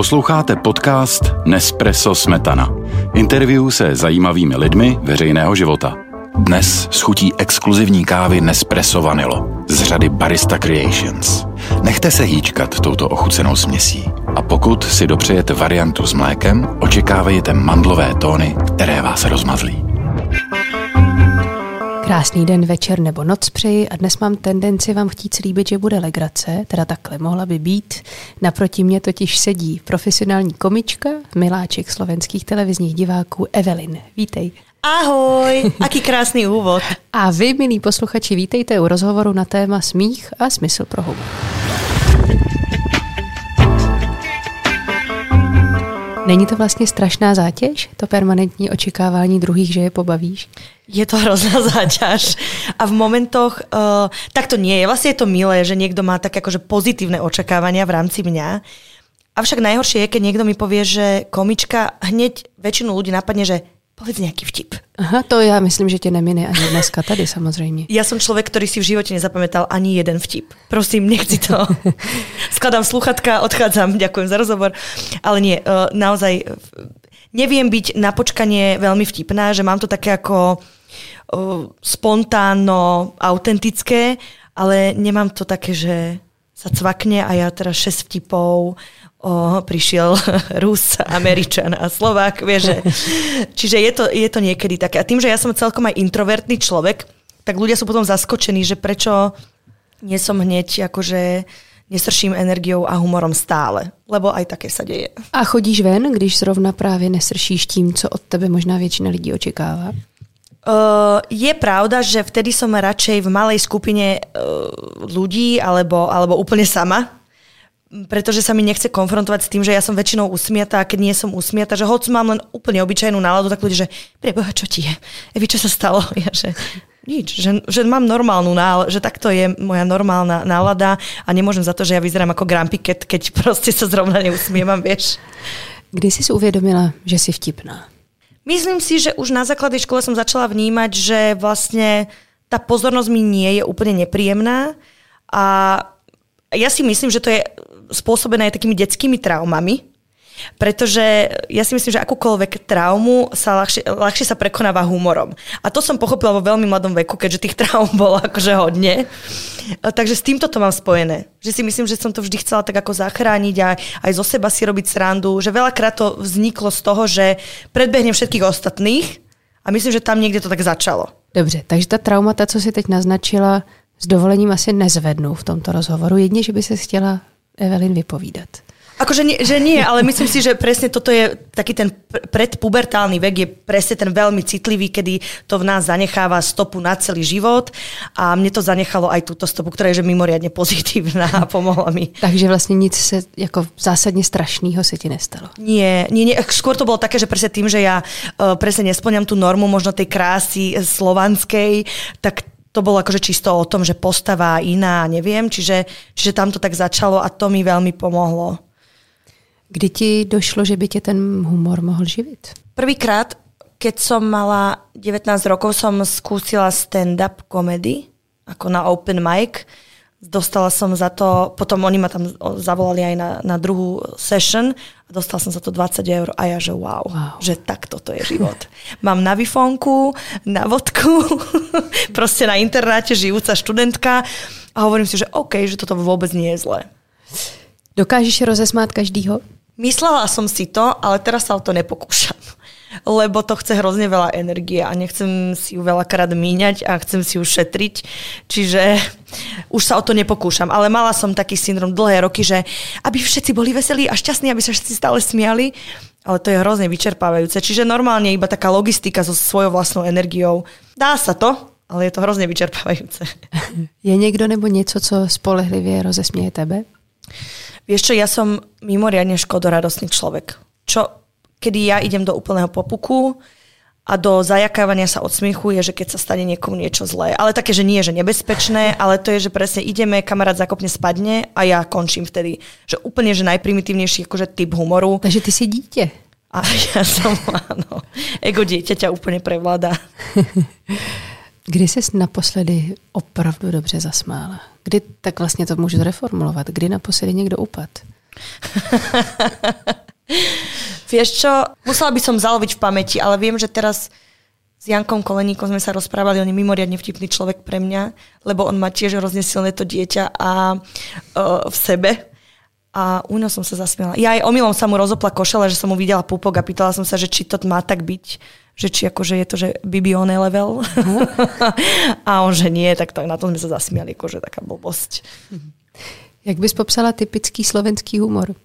Posloucháte podcast Nespresso Smetana. Interview se zajímavými lidmi veřejného života. Dnes schutí exkluzivní kávy Nespresso Vanilo z řady Barista Creations. Nechte se hýčkat touto ochucenou směsí. A pokud si dopřejete variantu s mlékem, očekávejte mandlové tóny, které vás rozmazlí. Krásný den, večer nebo noc přeji a dnes mám tendenci vám chtít slíbit, že bude legrace, teda takhle mohla by být. Naproti mě totiž sedí profesionální komička, miláček slovenských televizních diváků Evelyn. Vítej. Ahoj, aký krásný úvod. A vy, milí posluchači, vítejte u rozhovoru na téma smích a smysl pro humor. Není to vlastně strašná zátěž, to permanentní očekávání druhých, že je pobavíš? Je to hrozná záťaž. A v momentoch, uh, tak to nie je. Vlastne je to milé, že niekto má tak akože pozitívne očakávania v rámci mňa. Avšak najhoršie je, keď niekto mi povie, že komička, hneď väčšinu ľudí napadne, že povedz nejaký vtip. Aha, to ja myslím, že tě nemine ani dneska tady samozřejmě. Ja som človek, ktorý si v živote nezapamätal ani jeden vtip. Prosím, nechci to. Skladám sluchatka, odchádzam, ďakujem za rozhovor. Ale nie, uh, naozaj neviem byť na počkanie veľmi vtipná, že mám to také ako spontánno, autentické, ale nemám to také, že sa cvakne a ja teraz 6 vtipov, o, prišiel Rus, Američan a Slovák, vieš, že, čiže je to, je to niekedy také. A tým, že ja som celkom aj introvertný človek, tak ľudia sú potom zaskočení, že prečo nie som hneď akože nesrším energiou a humorom stále, lebo aj také sa deje. A chodíš ven, když zrovna právě nesršíš tím, co od tebe možná většina lidí očekává? Uh, je pravda, že vtedy som radšej v malej skupine uh, ľudí alebo, alebo úplne sama, pretože sa mi nechce konfrontovať s tým, že ja som väčšinou usmiatá a keď nie som usmiatá, že hoď mám len úplne obyčajnú náladu, tak ľudia, že preboha, čo ti je? Evi, čo sa stalo? Ja, že nič, že, že mám normálnu náladu, že takto je moja normálna nálada a nemôžem za to, že ja vyzerám ako grumpy cat, keď proste sa zrovna neusmievam, vieš. Kdy si si uvedomila, že si vtipná? Myslím si, že už na základnej škole som začala vnímať, že vlastne tá pozornosť mi nie je úplne nepríjemná. A ja si myslím, že to je spôsobené aj takými detskými traumami, pretože ja si myslím, že akúkoľvek traumu sa ľahšie, ľahšie sa prekonáva humorom. A to som pochopila vo veľmi mladom veku, keďže tých traum bolo akože hodne. Takže s týmto to mám spojené. Že si myslím, že som to vždy chcela tak ako zachrániť a aj zo seba si robiť srandu. Že veľakrát to vzniklo z toho, že predbehnem všetkých ostatných a myslím, že tam niekde to tak začalo. Dobře, takže ta traumata, co si teď naznačila, s dovolením asi nezvednu v tomto rozhovoru. Jedně, že by se chtěla Evelyn vypovídat. Akože nie, že nie, ale myslím si, že presne toto je taký ten predpubertálny vek, je presne ten veľmi citlivý, kedy to v nás zanecháva stopu na celý život a mne to zanechalo aj túto stopu, ktorá je že mimoriadne pozitívna a pomohla mi. Takže vlastne nic se jako zásadne strašného se ti nestalo? Nie, nie, nie, skôr to bolo také, že presne tým, že ja uh, presne nesplňam tú normu možno tej krásy slovanskej, tak to bolo akože čisto o tom, že postava iná, neviem, čiže, čiže tam to tak začalo a to mi veľmi pomohlo. Kdy ti došlo, že by tě ten humor mohl živit? Prvýkrát, keď som mala 19 rokov, som skúsila stand-up komedy, ako na open mic. Dostala som za to, potom oni ma tam zavolali aj na, na druhú session a dostala som za to 20 eur a ja, že wow, wow. že tak toto je život. Mám na vifonku, na vodku, proste na internáte žijúca študentka a hovorím si, že OK, že toto vôbec nie je zlé. Dokážeš rozesmát každýho? Myslela som si to, ale teraz sa o to nepokúšam. Lebo to chce hrozne veľa energie a nechcem si ju veľakrát míňať a chcem si ju šetriť. Čiže už sa o to nepokúšam. Ale mala som taký syndrom dlhé roky, že aby všetci boli veselí a šťastní, aby sa všetci stále smiali. Ale to je hrozne vyčerpávajúce. Čiže normálne iba taká logistika so svojou vlastnou energiou. Dá sa to, ale je to hrozne vyčerpávajúce. Je niekto nebo niečo, co spolehlivie rozesmieje tebe? Vieš čo, ja som mimoriadne škodoradostný človek. Čo, kedy ja idem do úplného popuku a do zajakávania sa od smiechu je, že keď sa stane niekomu niečo zlé. Ale také, že nie, že nebezpečné, ale to je, že presne ideme, kamarát zakopne, spadne a ja končím vtedy. Že úplne, že najprimitívnejší akože typ humoru. Takže ty si dítě. A ja som, áno, ego dieťaťa úplne prevláda. Kdy jsi naposledy opravdu dobře zasmála? Kdy, tak vlastně to můžu zreformulovat, kdy naposledy někdo upad? Vieš čo, musela by som zaloviť v pamäti, ale viem, že teraz s Jankom Koleníkom sme sa rozprávali, on je mimoriadne vtipný človek pre mňa, lebo on má tiež hrozne silné to dieťa a uh, v sebe. A u som sa zasmiala. Ja aj omylom sa mu rozopla košela, že som mu videla pupok a pýtala som sa, že či to má tak byť, že či akože je to, že Bibi on level. Uh-huh. a on, že nie, tak to, na to sme sa zasmiali, akože taká blbosť. Jak bys popsala typický slovenský humor?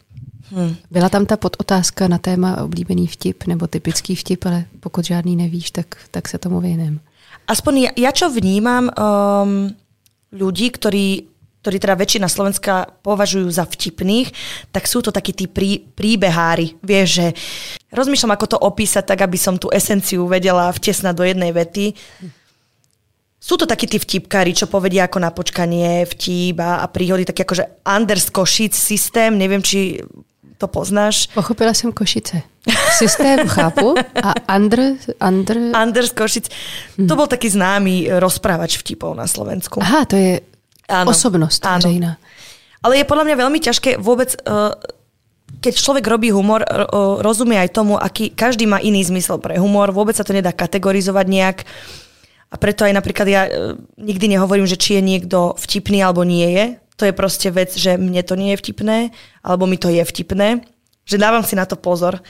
Hmm. Byla tam ta podotázka na téma oblíbený vtip nebo typický vtip, ale pokud žádný nevíš, tak, tak se tomu věnem. Aspoň ja, ja čo vnímam um, ľudí, ktorí, ktorí teda väčšina Slovenska považujú za vtipných, tak sú to takí tí prí, príbehári. Vieš, že rozmýšľam, ako to opísať tak, aby som tú esenciu vedela vtesnať do jednej vety. Sú to takí tí vtipkári, čo povedia ako na počkanie, vtip a, a príhody, taký akože Anders Košic systém, neviem, či to poznáš. Pochopila jsem Košice. Systém chápu a Andr, Andr... Anders Košic. Hmm. To bol taký známy rozprávač vtipov na Slovensku. Aha, to je áno, osobnosť áno. veřejná. Ale je podľa mňa veľmi ťažké vôbec, uh, keď človek robí humor, uh, rozumie aj tomu, aký každý má iný zmysel pre humor, vôbec sa to nedá kategorizovať nejak. A preto aj napríklad ja uh, nikdy nehovorím, že či je niekto vtipný alebo nie je to je proste vec, že mne to nie je vtipné, alebo mi to je vtipné, že dávam si na to pozor.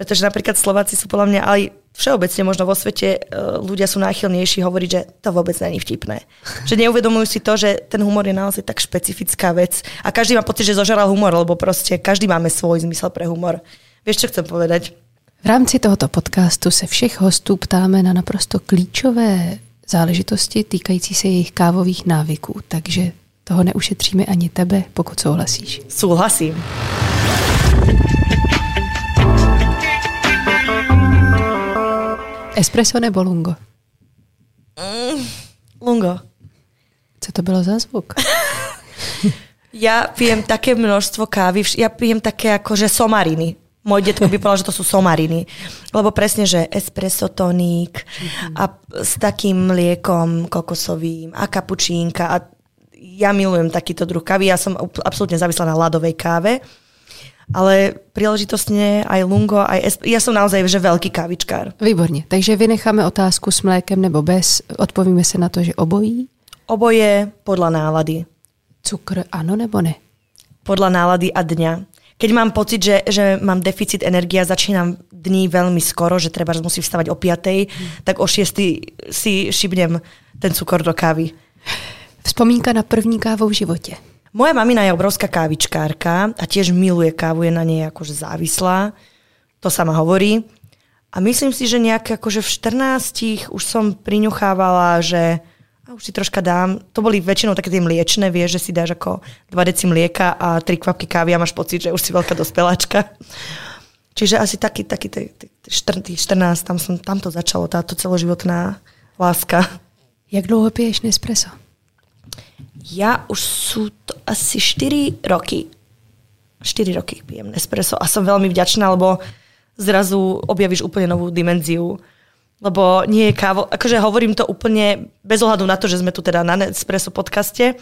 Pretože napríklad Slováci sú podľa mňa aj všeobecne možno vo svete e, ľudia sú náchylnejší hovoriť, že to vôbec není vtipné. Že neuvedomujú si to, že ten humor je naozaj tak špecifická vec a každý má pocit, že zožeral humor, lebo proste každý máme svoj zmysel pre humor. Vieš, čo chcem povedať? V rámci tohoto podcastu se všech hostů ptáme na naprosto klíčové záležitosti týkající se jejich kávových návyků. Takže toho neušetříme ani tebe, pokud souhlasíš. Souhlasím. Espresso nebo lungo? Mm, lungo. Co to bylo za zvuk? ja pijem také množstvo kávy, ja pijem také ako, že somariny. Môj detko by povedal, že to sú somariny. Lebo presne, že espresso toník a s takým mliekom kokosovým a kapučínka a ja milujem takýto druh kávy, ja som absolútne závislá na ľadovej káve, ale príležitostne aj lungo, aj esp- ja som naozaj že veľký kávičkár. Výborně, takže vynecháme otázku s mlékem nebo bez, odpovíme se na to, že obojí? Oboje podľa nálady. Cukr ano nebo ne? Podľa nálady a dňa. Keď mám pocit, že, že mám deficit energie a začínam dní veľmi skoro, že treba, musím vstávať o 5, hmm. tak o 6 si šibnem ten cukor do kávy. Vzpomínka na první kávu v živote. Moja mamina je obrovská kávičkárka a tiež miluje kávu, je na nej akože závislá. To sa ma hovorí. A myslím si, že nejak akože v 14 už som priňuchávala, že a už si troška dám. To boli väčšinou také tie mliečne, vieš, že si dáš ako 2 deci mlieka a 3 kvapky kávy a máš pocit, že už si veľká dospeláčka. Čiže asi taký, taký 14, tam, som, tam to začalo, táto celoživotná láska. Jak dlouho piješ Nespresso? Ja už sú to asi 4 roky. 4 roky pijem Nespresso a som veľmi vďačná, lebo zrazu objavíš úplne novú dimenziu. Lebo nie je kávo, akože hovorím to úplne bez ohľadu na to, že sme tu teda na Nespresso podcaste,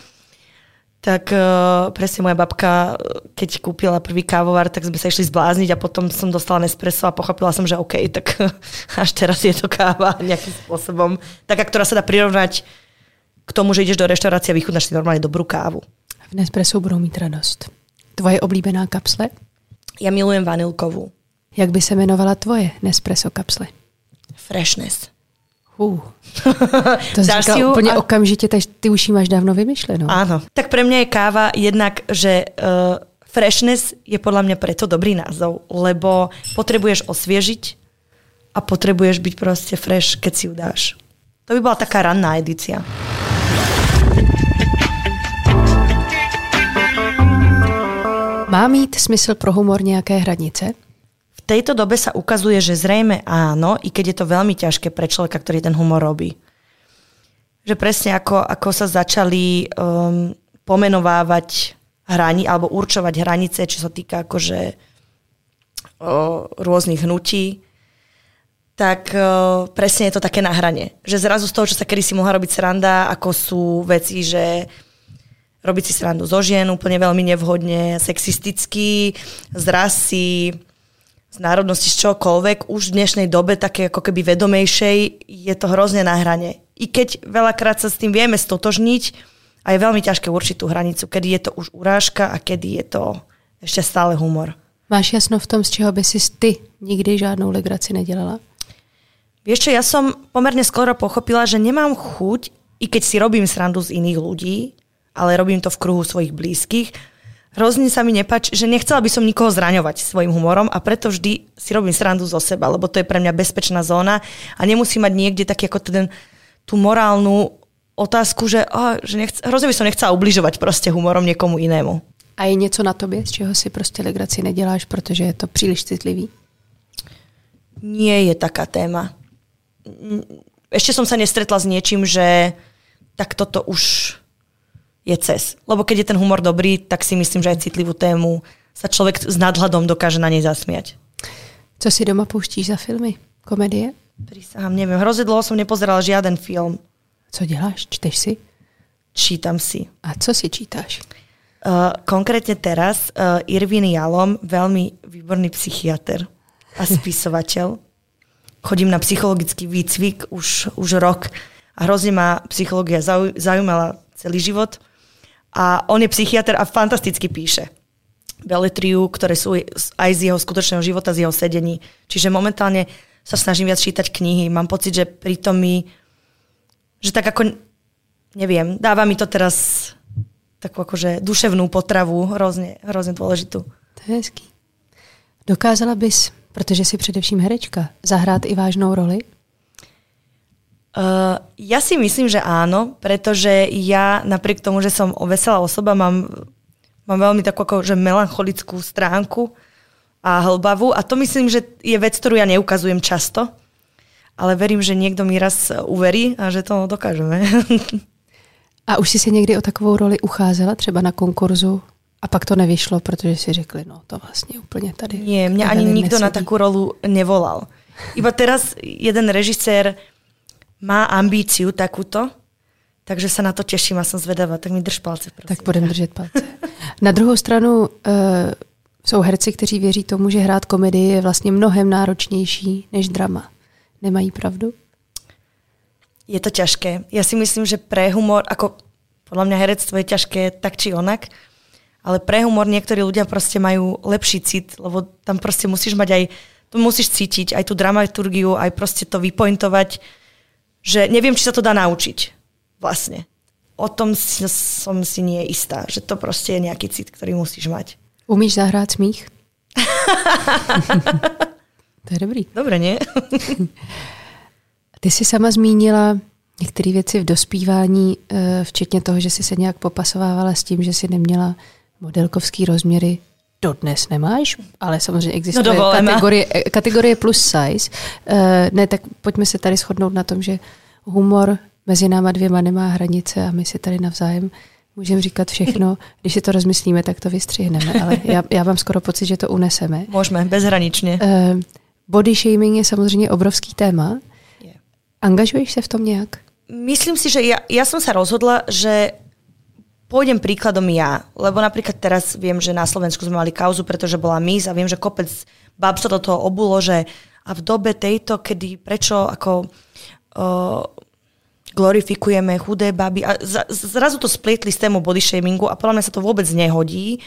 tak uh, presne moja babka, keď kúpila prvý kávovar, tak sme sa išli zblázniť a potom som dostala Nespresso a pochopila som, že OK, tak až teraz je to káva nejakým spôsobom, taká, ktorá sa dá prirovnať k tomu, že ideš do reštaurácie a vychutnáš si normálne dobrú kávu. V Nespresso budou mít radost. Tvoje oblíbená kapsle? Ja milujem vanilkovú. Jak by se jmenovala tvoje Nespresso kapsle? Freshness. Uh. To si úplně a... okamžitě, takže ty už ji máš dávno vymyšlenou. Áno. Tak pre mňa je káva jednak, že uh, freshness je podľa mňa preto dobrý názov, lebo potrebuješ osviežiť a potrebuješ byť proste fresh, keď si ju dáš. To by bola taká ranná edícia. Má mít smysl pro humor nejaké hranice? V tejto dobe sa ukazuje, že zrejme áno, i keď je to veľmi ťažké pre človeka, ktorý ten humor robí. Že presne ako, ako sa začali um, pomenovávať hrani, alebo určovať hranice, čo sa týka akože o, rôznych hnutí, tak o, presne je to také na hrane. Že zrazu z toho, čo sa kedy si mohla robiť sranda, ako sú veci, že robiť si srandu zo žien úplne veľmi nevhodne, sexistický, z rasy, z národnosti, z čokoľvek, už v dnešnej dobe také ako keby vedomejšej je to hrozne na hrane. I keď veľakrát sa s tým vieme stotožniť, a je veľmi ťažké určiť tú hranicu, kedy je to už urážka a kedy je to ešte stále humor. Máš jasno v tom, z čeho by si ty nikdy žádnou legraci nedělala? Vieš čo, ja som pomerne skoro pochopila, že nemám chuť, i keď si robím srandu z iných ľudí, ale robím to v kruhu svojich blízkych, hrozne sa mi nepáči, že nechcela by som nikoho zraňovať svojim humorom a preto vždy si robím srandu zo seba, lebo to je pre mňa bezpečná zóna a nemusí mať niekde taký ako ten, tú morálnu otázku, že, oh, že nechce, hrozne by som nechcela ubližovať proste humorom niekomu inému. A je něco na tobě, z čeho si prostě legraci neděláš, protože je to příliš citlivý? Nie je taká téma. Ešte som sa nestretla s niečím, že tak toto už je cez. Lebo keď je ten humor dobrý, tak si myslím, že aj citlivú tému sa človek s nadhľadom dokáže na nej zasmiať. Co si doma pouštíš za filmy? Komedie? Prísahám, neviem. Hrozne dlho som nepozerala žiaden film. Co děláš? Čteš si? Čítam si. A co si čítáš? Uh, konkrétne teraz uh, Irvin Jalom, veľmi výborný psychiatr a spisovateľ. Chodím na psychologický výcvik už, už rok a hrozne ma psychológia zau, zaujímala celý život. A on je psychiatr a fantasticky píše beletriu, ktoré sú aj z jeho skutočného života, z jeho sedení. Čiže momentálne sa snažím viac čítať knihy. Mám pocit, že pritom mi že tak ako, neviem, dáva mi to teraz takú akože duševnú potravu, hrozně, hrozně dôležitú. To je hezký. Dokázala bys, protože si především herečka, zahrát i vážnou roli? Uh, ja si myslím, že áno, pretože ja napriek tomu, že som veselá osoba, mám, mám veľmi takú akože melancholickú stránku a hlbavú a to myslím, že je vec, ktorú ja neukazujem často ale verím, že někdo mi raz uverí a že to dokážeme. A už jsi se někdy o takovou roli ucházela, třeba na konkurzu? A pak to nevyšlo, protože si řekli, no to vlastně úplně tady... Nie, mňa ani nikto nesedí. na takú rolu nevolal. Iba teraz jeden režisér má ambíciu takúto, takže sa na to teším a som zvedavá. Tak mi drž palce, prosím. Tak budem držet palce. Na druhou stranu uh, jsou herci, kteří věří tomu, že hrát komedii je vlastně mnohem náročnější než drama. Nemají pravdu? Je to ťažké. Ja si myslím, že pre humor, ako podľa mňa herectvo je ťažké tak či onak, ale pre humor niektorí ľudia proste majú lepší cit, lebo tam proste musíš mať aj, to musíš cítiť, aj tú dramaturgiu, aj proste to vypointovať, že neviem, či sa to dá naučiť vlastne. O tom si, som si nie istá, že to proste je nejaký cit, ktorý musíš mať. Umíš zahrát smích? To je dobrý. Dobre, nie? Ty jsi sama zmínila některé věci v dospívání, eh, včetně toho, že jsi se nějak popasovávala s tím, že jsi neměla modelkovský rozměry. Dodnes nemáš, ale samozřejmě existuje no kategorie, eh, kategorie plus size. Eh, ne, tak pojďme se tady shodnout na tom, že humor mezi náma dvěma nemá hranice a my si tady navzájem Můžeme říkat všechno, když si to rozmyslíme, tak to vystřihneme, ale já, já mám skoro pocit, že to uneseme. Můžeme, bezhraničně. Uh, Body shaming je samozřejmě obrovský téma. Angažuješ se v tom nějak? Myslím si, že ja, ja som sa rozhodla, že pôjdem príkladom ja, lebo napríklad teraz viem, že na Slovensku sme mali kauzu, pretože bola mis a viem, že kopec bab sa do toho obulo, že a v dobe tejto, kedy prečo ako uh, glorifikujeme chudé baby a zrazu to splietli s tému body shamingu a podľa mňa sa to vôbec nehodí.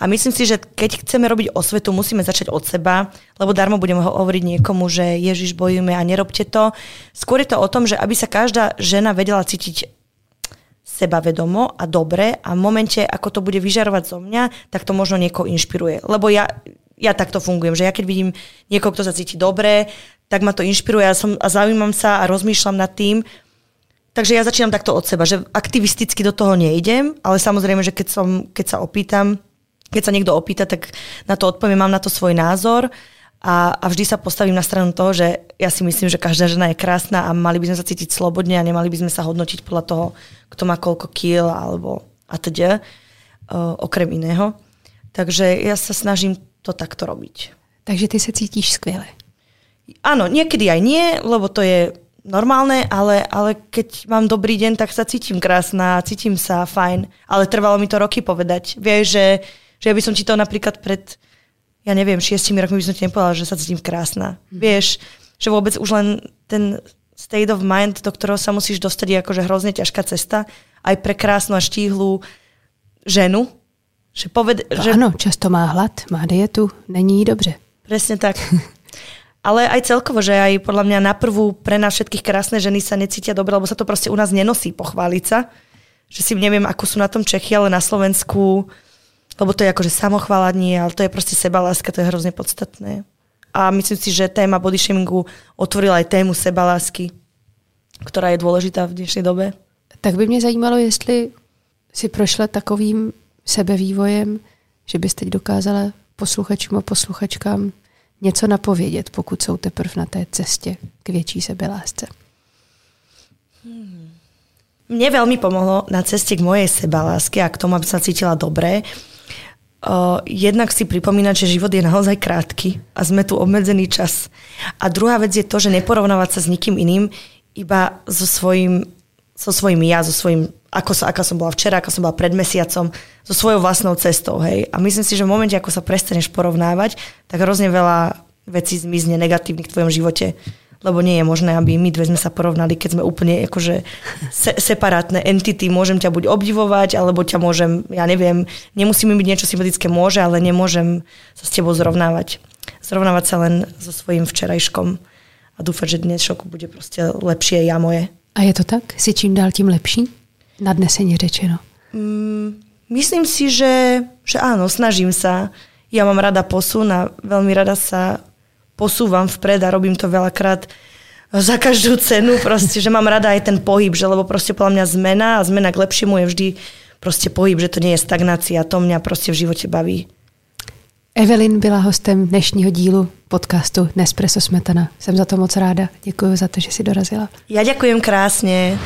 A myslím si, že keď chceme robiť osvetu, musíme začať od seba, lebo darmo budeme hovoriť niekomu, že Ježiš bojujeme a nerobte to. Skôr je to o tom, že aby sa každá žena vedela cítiť sebavedomo a dobre a v momente, ako to bude vyžarovať zo mňa, tak to možno niekoho inšpiruje. Lebo ja, ja takto fungujem, že ja keď vidím niekoho, kto sa cíti dobre, tak ma to inšpiruje a, som, a zaujímam sa a rozmýšľam nad tým, Takže ja začínam takto od seba, že aktivisticky do toho nejdem, ale samozrejme, že keď, som, keď sa opýtam, keď sa niekto opýta, tak na to odpoviem, mám na to svoj názor a, a vždy sa postavím na stranu toho, že ja si myslím, že každá žena je krásna a mali by sme sa cítiť slobodne a nemali by sme sa hodnotiť podľa toho, kto má koľko kil alebo a teda, uh, okrem iného. Takže ja sa snažím to takto robiť. Takže ty sa cítiš skvěle. Áno, niekedy aj nie, lebo to je normálne, ale, ale keď mám dobrý deň, tak sa cítim krásna, cítim sa fajn. Ale trvalo mi to roky povedať. Vieš, že, že ja by som ti to napríklad pred, ja neviem, šiestimi rokmi by som ti nepovedala, že sa cítim krásna. Mm. Vieš, že vôbec už len ten state of mind, do ktorého sa musíš dostať, je akože hrozne ťažká cesta. Aj pre krásnu a štíhlu ženu. Že poved, no že... Áno, často má hlad, má dietu, není dobře. Presne tak. Ale aj celkovo, že aj podľa mňa na prvú pre nás všetkých krásne ženy sa necítia dobre, lebo sa to proste u nás nenosí pochváliť sa. Že si neviem, ako sú na tom Čechy, ale na Slovensku, lebo to je akože samochvála nie, ale to je proste sebaláska, to je hrozne podstatné. A myslím si, že téma body shamingu otvorila aj tému sebalásky, ktorá je dôležitá v dnešnej dobe. Tak by mě zajímalo, jestli si prošla takovým sebevývojem, že bys teď dokázala posluchačům a posluchačkám něco napovědět, pokud jsou teprve na té cestě k větší sebelásce? Hmm. Mne veľmi pomohlo na ceste k mojej sebaláske a k tomu, aby sa cítila dobre, uh, jednak si pripomínať, že život je naozaj krátky a sme tu obmedzený čas. A druhá vec je to, že neporovnávať sa s nikým iným, iba so svojím, so svojím ja, so svojím ako sa, aká som bola včera, ako som bola pred mesiacom, so svojou vlastnou cestou. Hej. A myslím si, že v momente, ako sa prestaneš porovnávať, tak hrozne veľa vecí zmizne negatívnych v tvojom živote. Lebo nie je možné, aby my dve sme sa porovnali, keď sme úplne akože se- separátne entity. Môžem ťa buď obdivovať, alebo ťa môžem, ja neviem, nemusíme byť niečo sympatické, môže, ale nemôžem sa s tebou zrovnávať. Zrovnávať sa len so svojím včerajškom a dúfať, že dnes šoku bude proste lepšie ja moje. A je to tak? Si čím dál tím lepší? nadnesenie řečeno? Mm, myslím si, že, že áno, snažím sa. Ja mám rada posun a veľmi rada sa posúvam vpred a robím to veľakrát za každú cenu, proste, že mám rada aj ten pohyb, že lebo proste podľa mňa zmena a zmena k lepšiemu je vždy proste pohyb, že to nie je stagnácia, to mňa proste v živote baví. Evelyn byla hostem dnešního dílu podcastu Nespresso Smetana. Jsem za to moc ráda. Děkuji za to, že si dorazila. Ja ďakujem krásne.